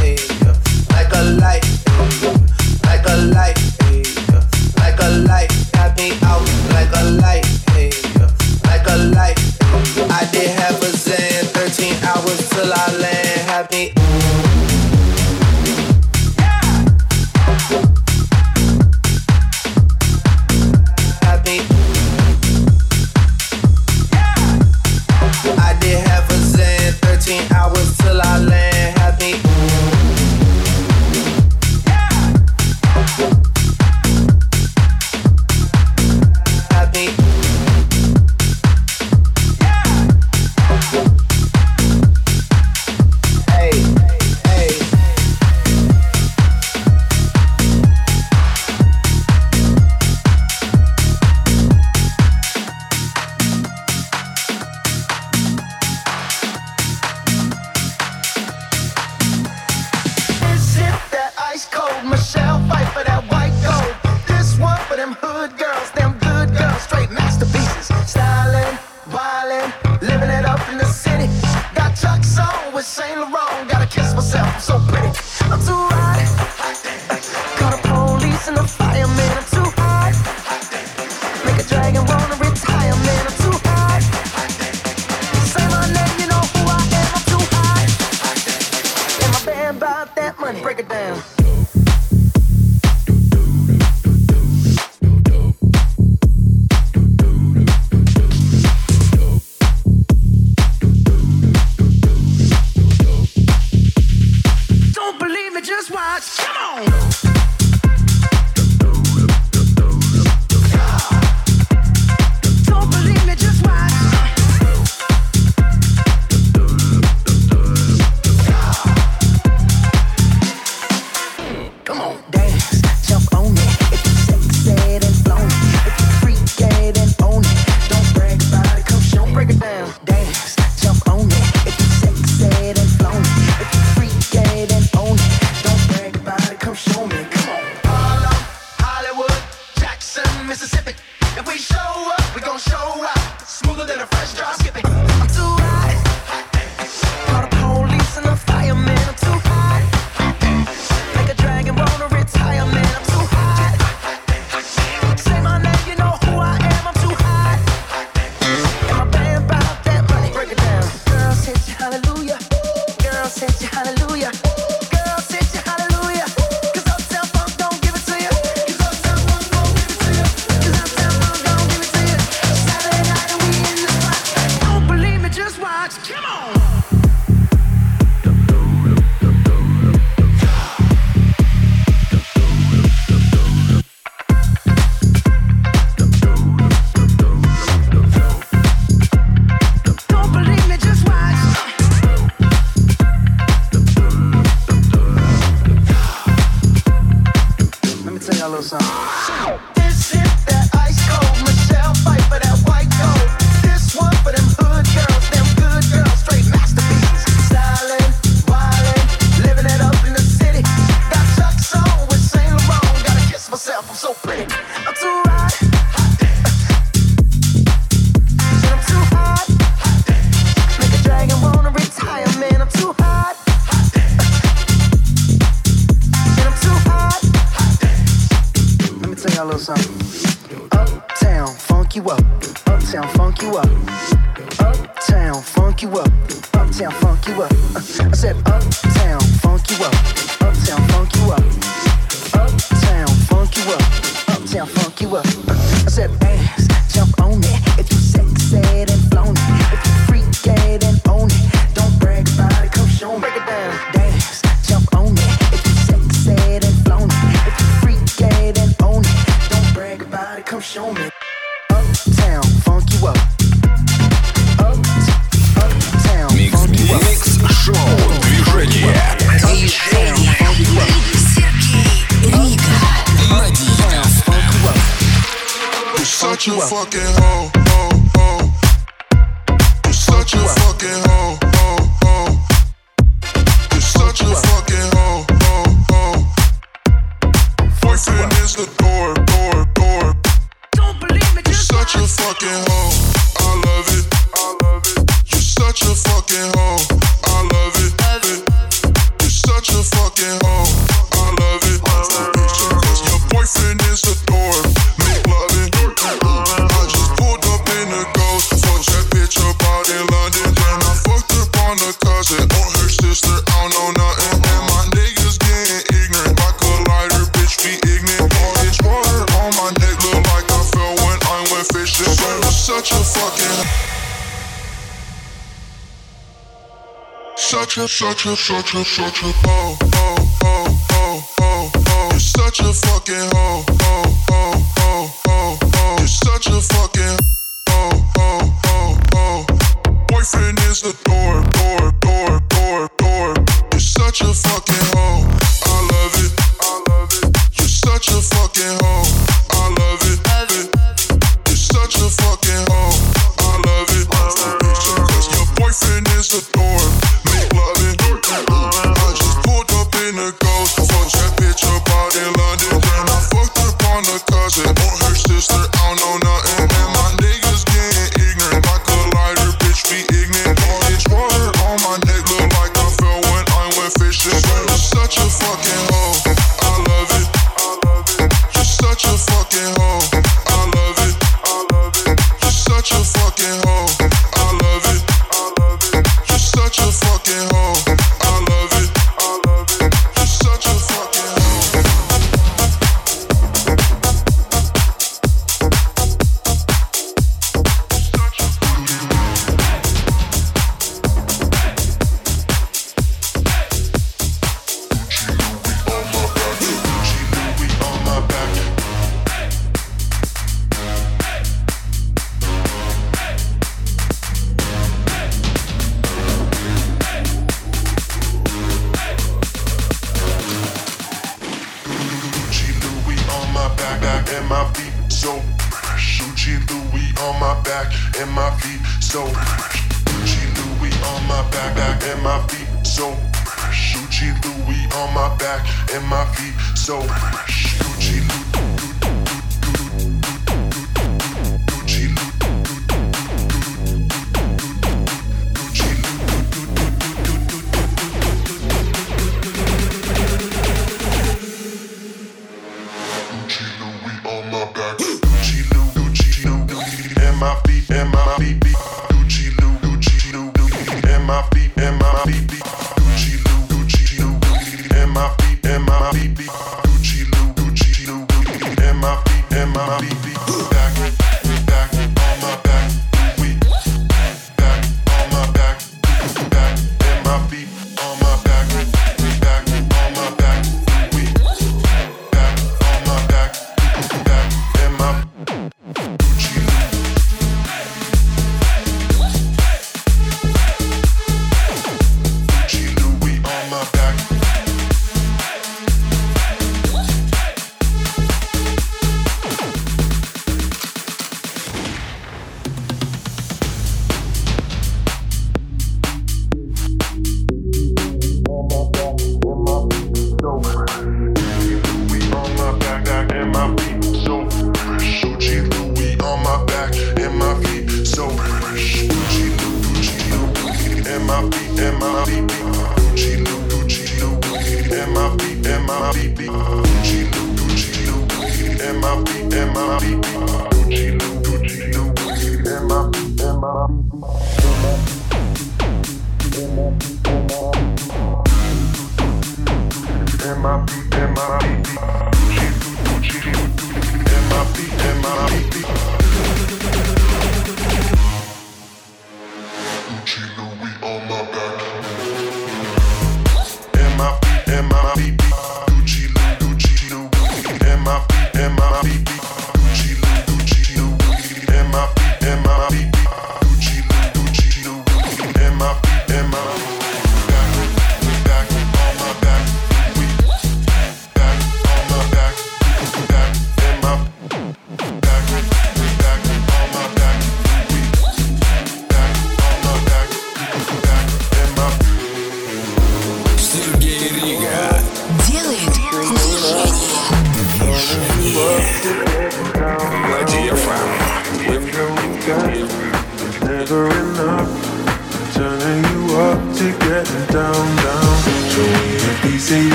Hey, yeah. like a light, yeah. like a light, hey, yeah. like a light, hey. out like a light, out like a light. I did half a Zan, 13 hours till I land. Me. show me Such a, such a, such a,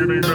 Good evening.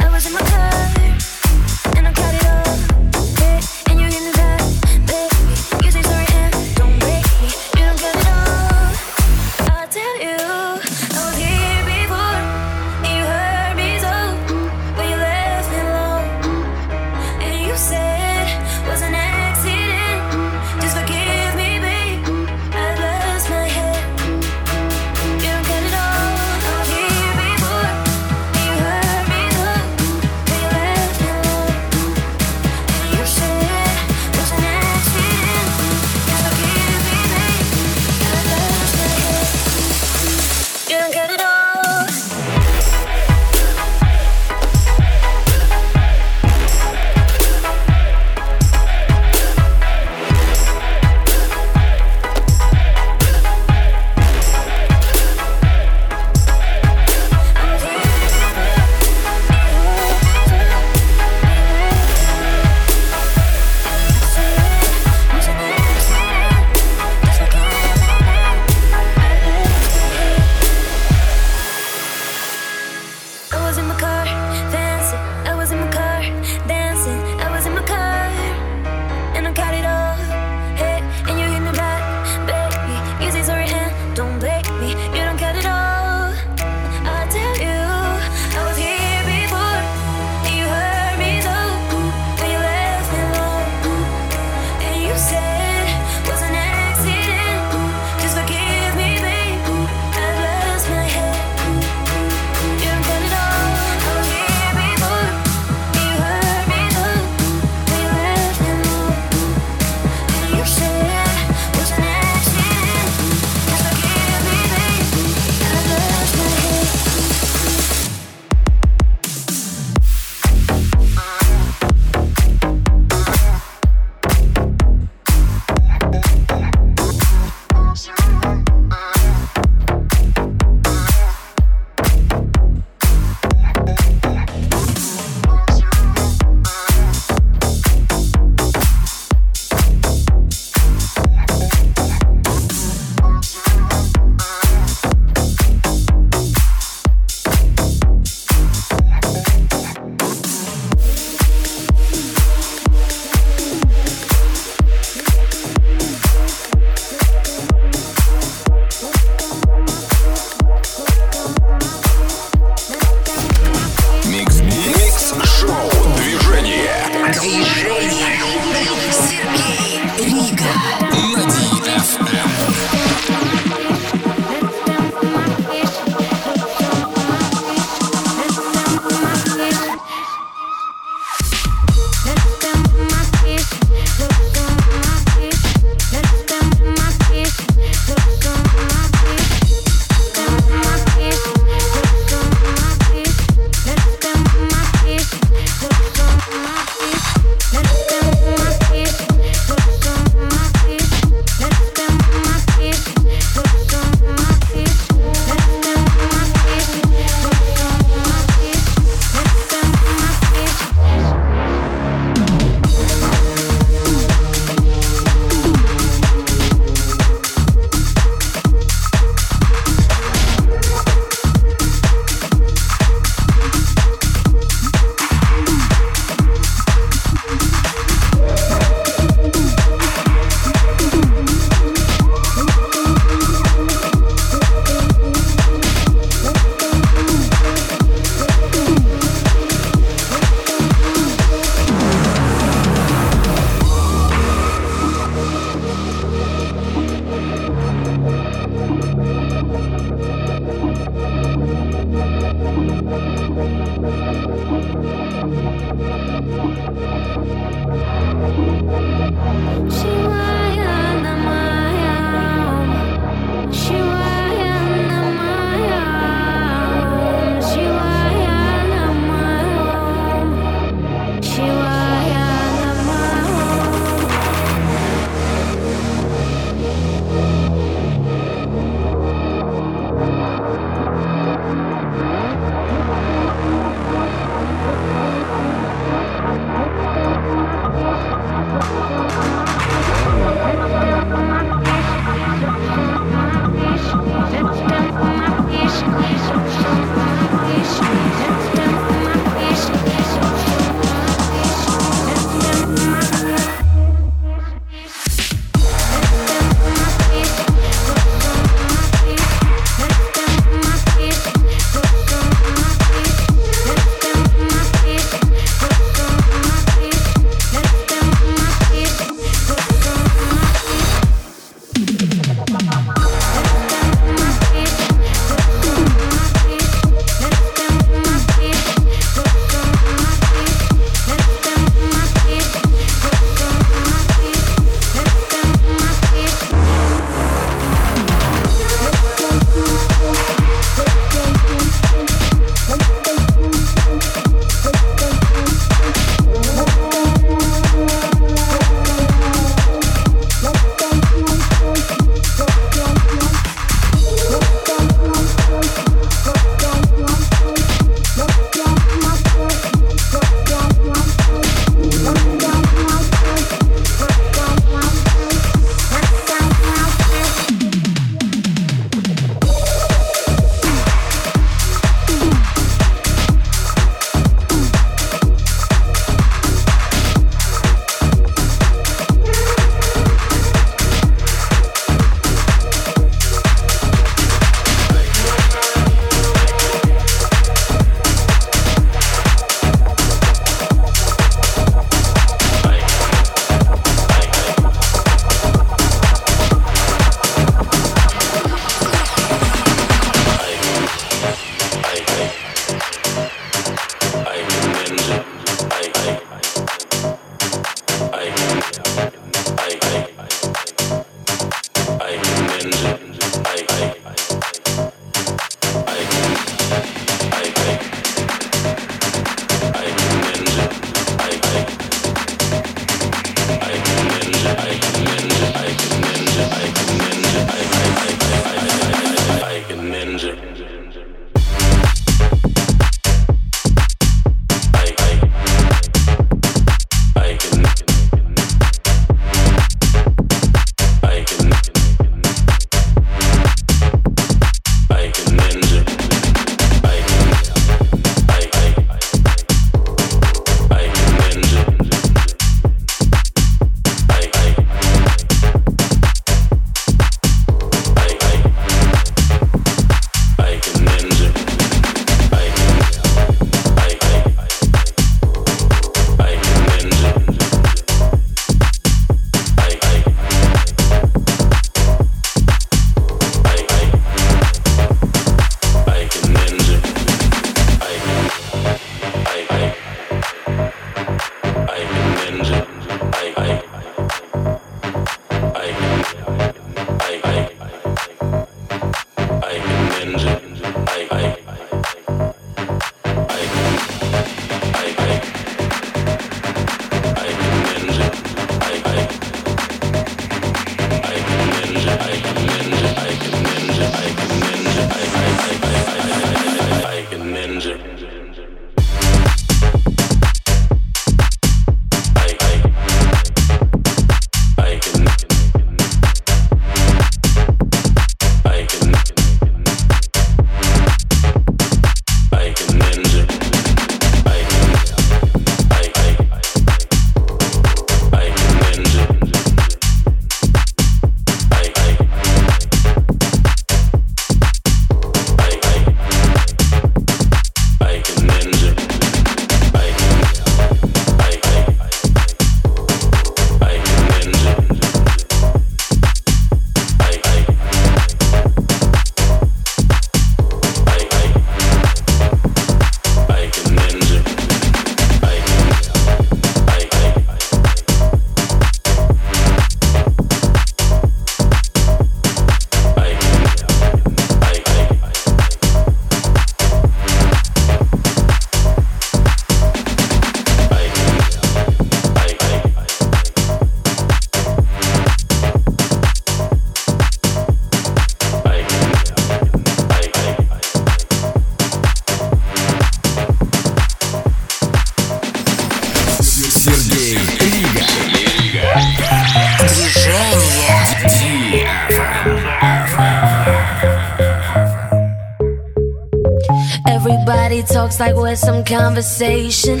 Some conversation.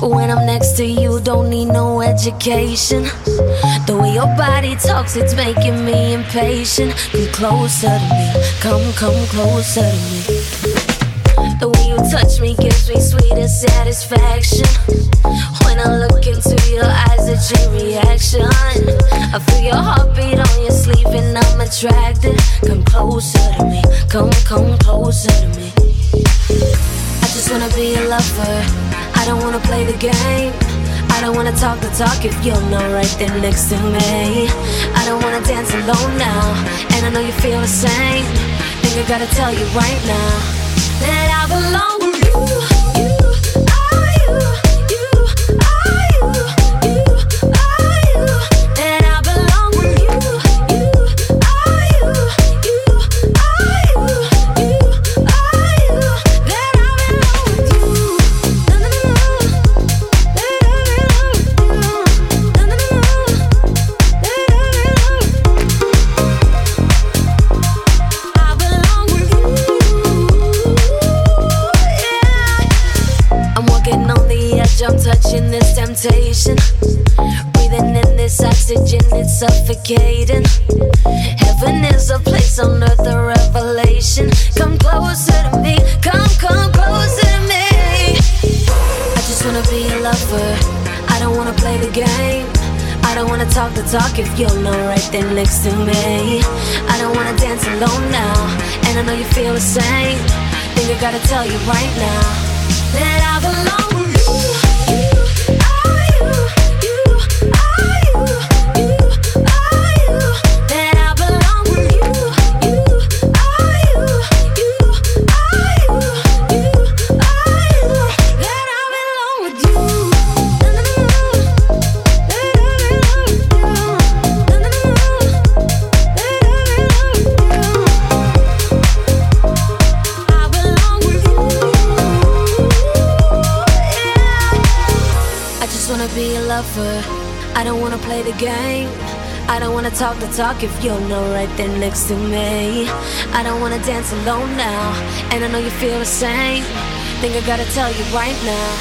But when I'm next to you, don't need no education. The way your body talks, it's making me impatient. Come closer to me, come, come closer to me. The way you touch me gives me sweetest satisfaction. When I look into your eyes, a chain reaction. I feel your heartbeat on your sleeve and I'm attracted. Come closer to me, come, come closer to me. Wanna be a lover. I don't wanna play the game. I don't wanna talk the talk if you're not right there next to me. I don't wanna dance alone now, and I know you feel the same. Think I gotta tell you right now that I belong with you. Suffocating. Heaven is a place on earth, a revelation. Come closer to me, come, come closer to me. I just wanna be a lover, I don't wanna play the game. I don't wanna talk the talk if you're not right there next to me. I don't wanna dance alone now, and I know you feel the same. Think I gotta tell you right now that I belong lover. I don't wanna play the game. I don't wanna talk the talk if you're not right there next to me. I don't wanna dance alone now, and I know you feel the same. Think I gotta tell you right now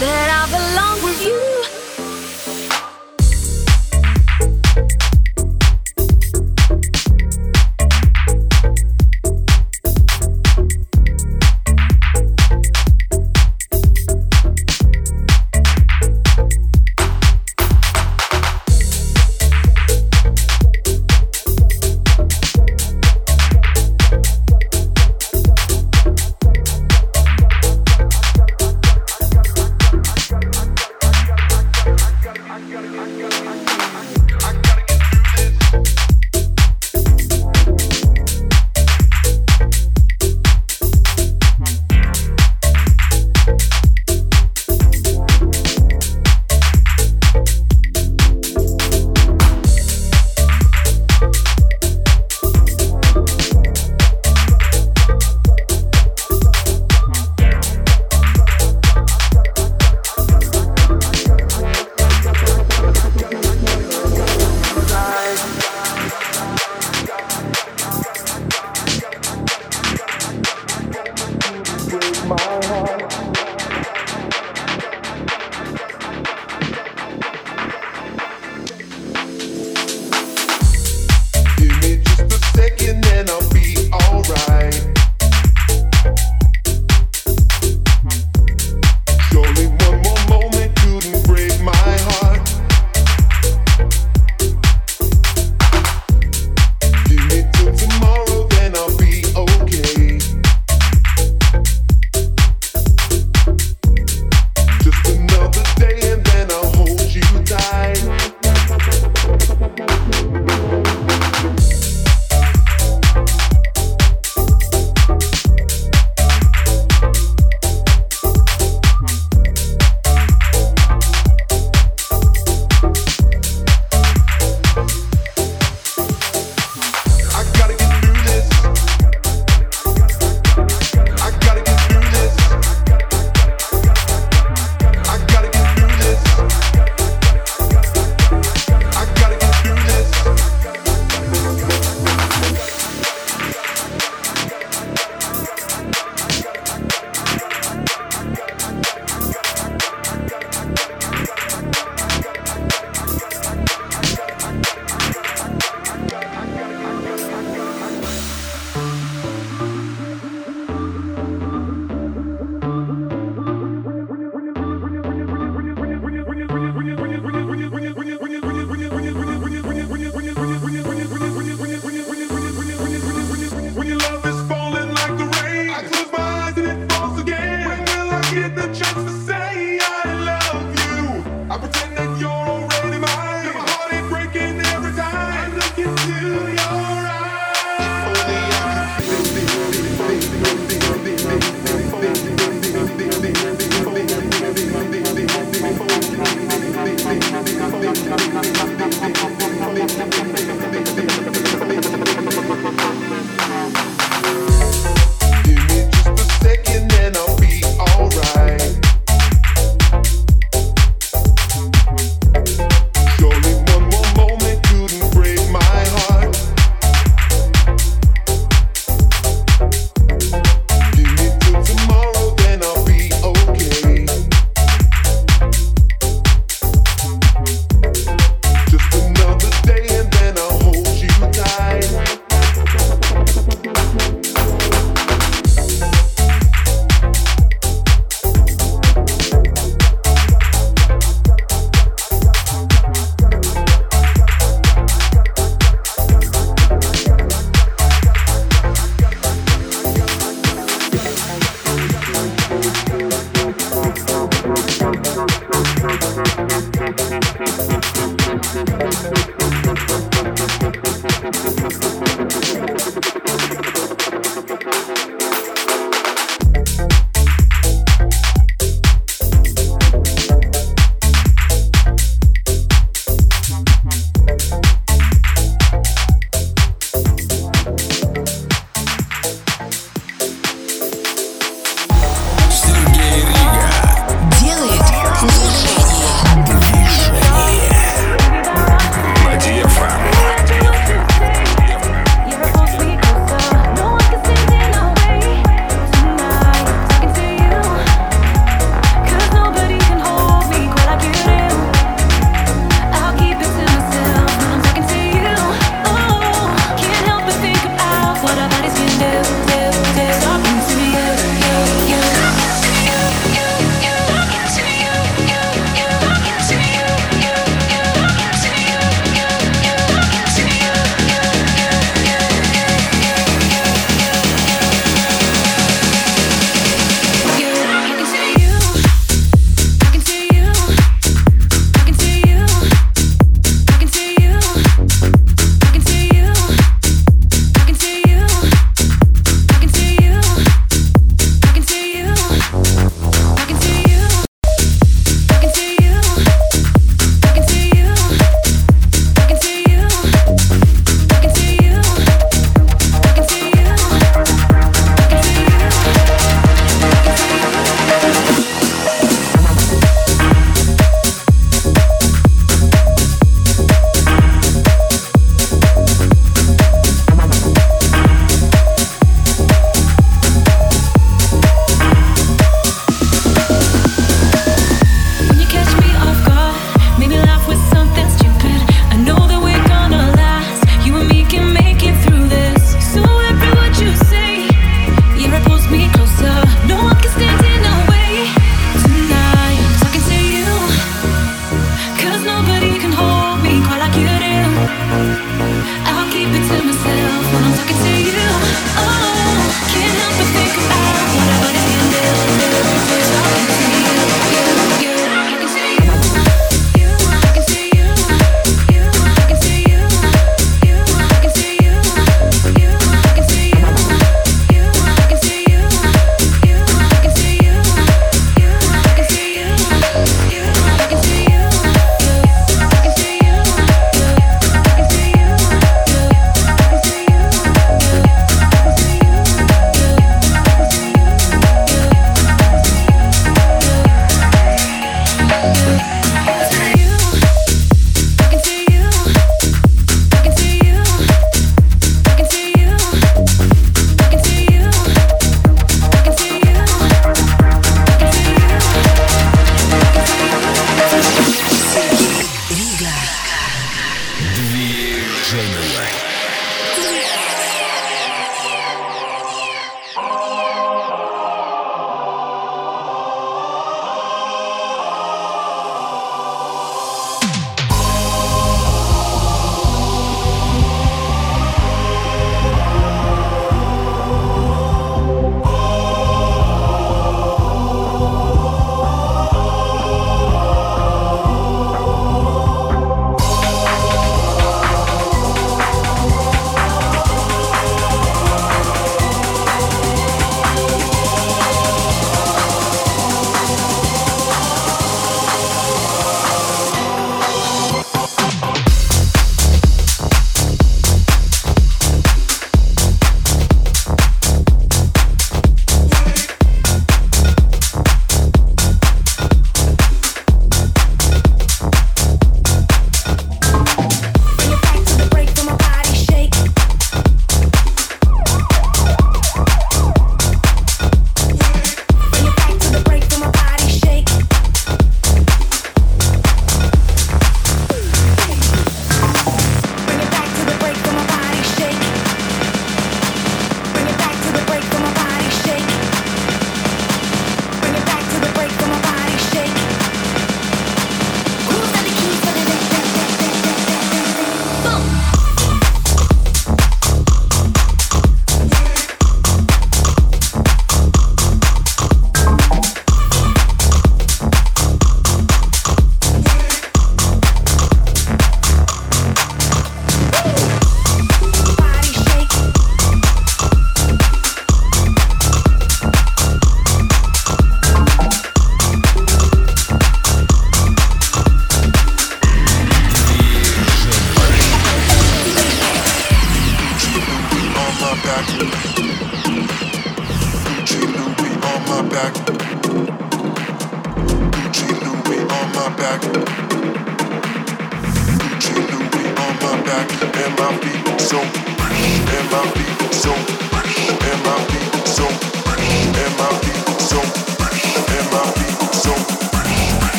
that I belong with you.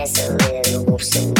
dance a little, whoops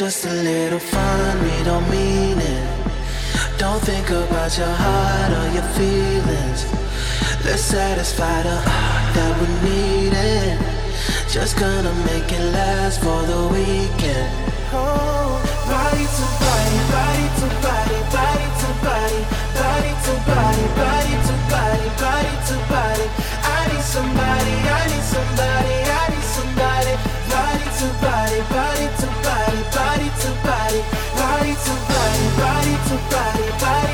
just a little fun, we don't mean it. Don't think about your heart or your feelings. Let's satisfy the heart that we need it. Just gonna make it last for the weekend. Oh, to body, body to body, body to body, body to body, body to body. I need somebody, I need somebody, I need somebody, body to body, body to body, body to body, body to body, body to body, body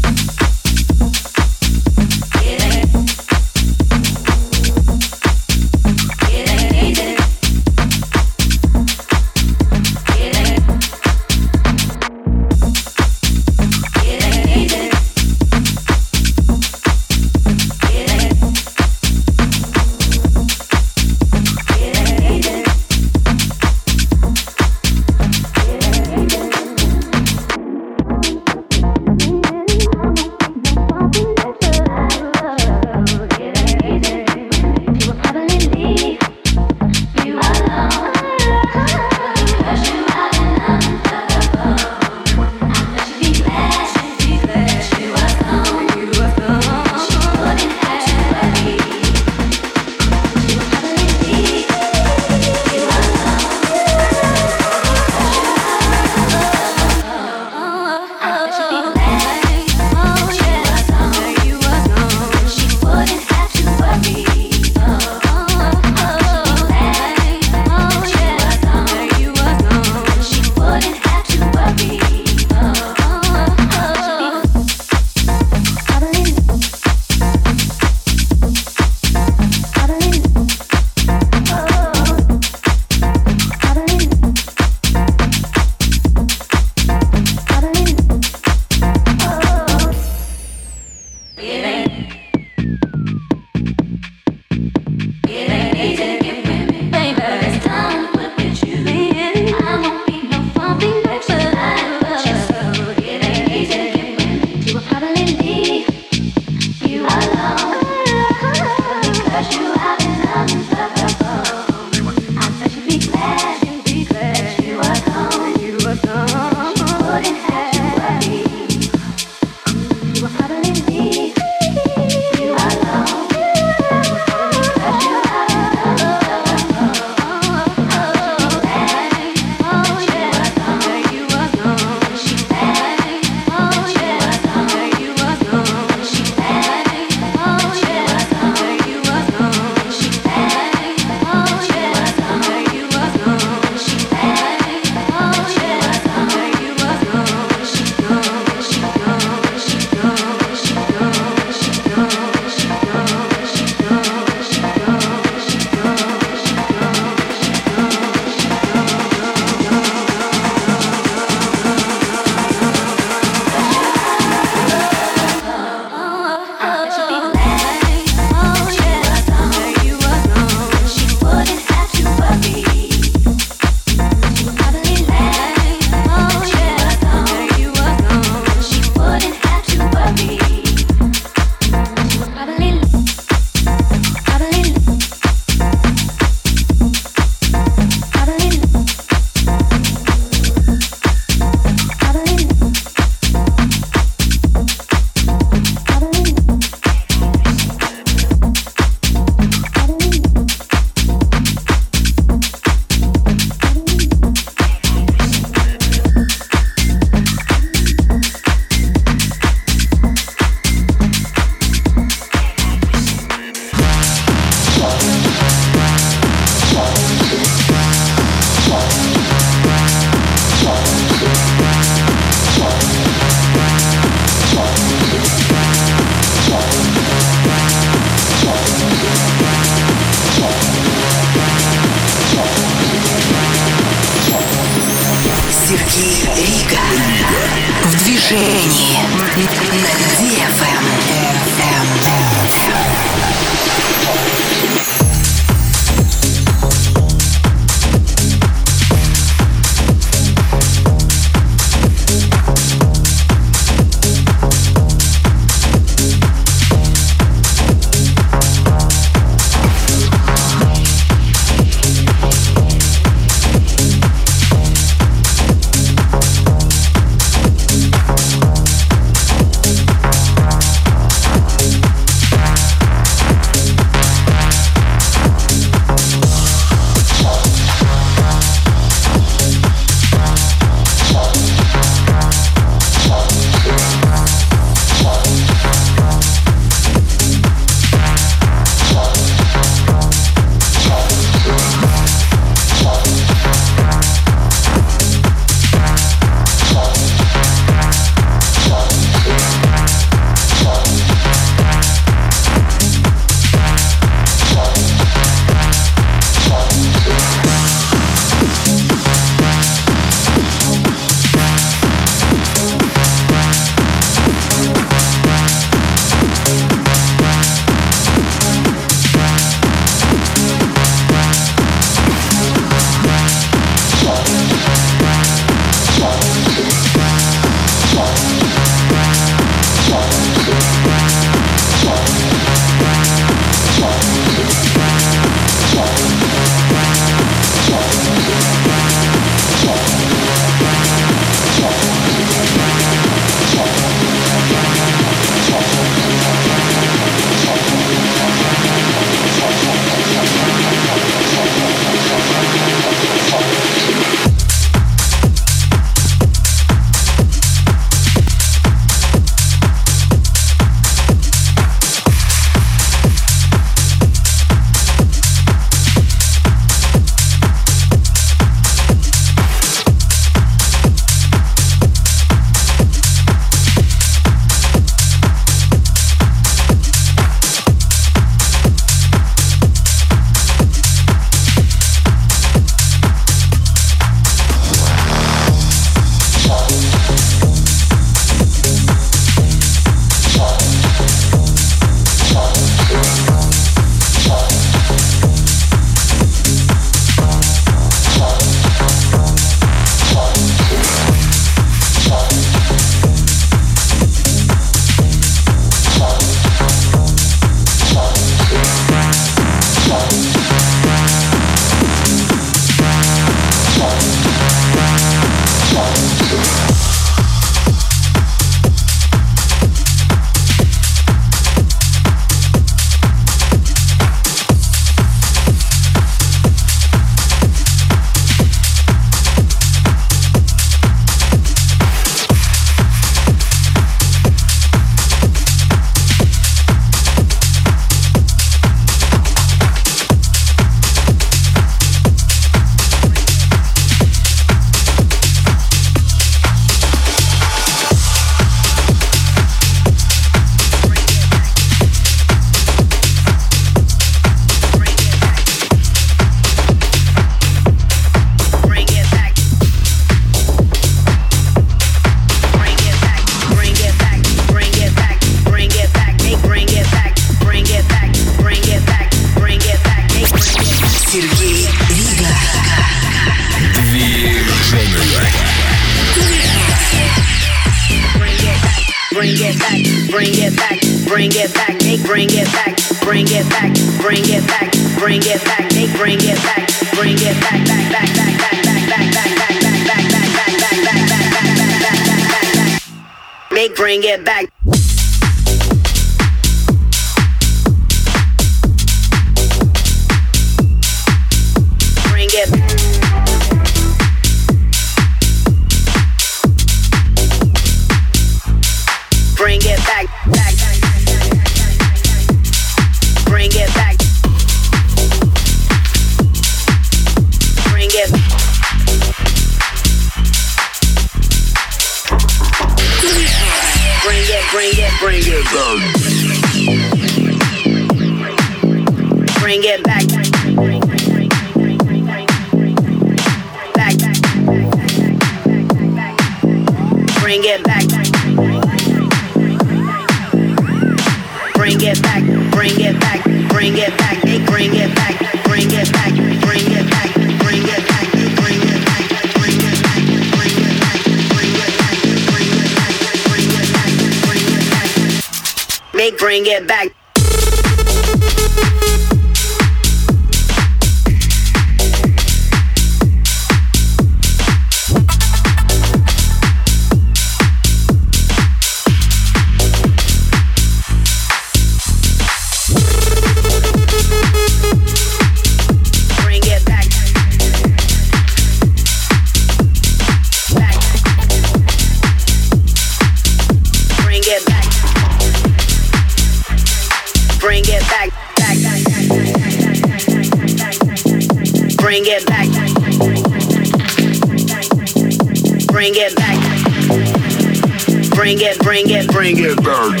Bring it, bring it, bring it back.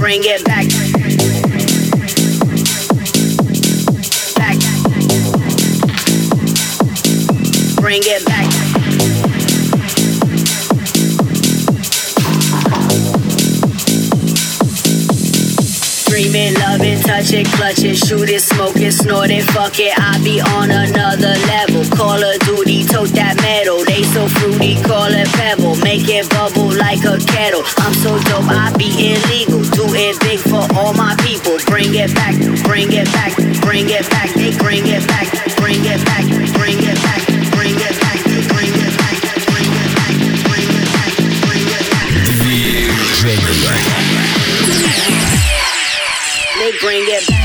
Bring it back. Back. Bring it back. Dream it, love it, touch it, clutch it, shoot it, smoke it, snort it, fuck it. I be on another level. Call of Duty, tote that metal. They so fruity, call it pebble. Make it bubble like a kettle. I'm so dope, I be illegal. Do it big for all my people. Bring it back, bring it back, bring it back. They bring it back, bring it back, bring it back, bring it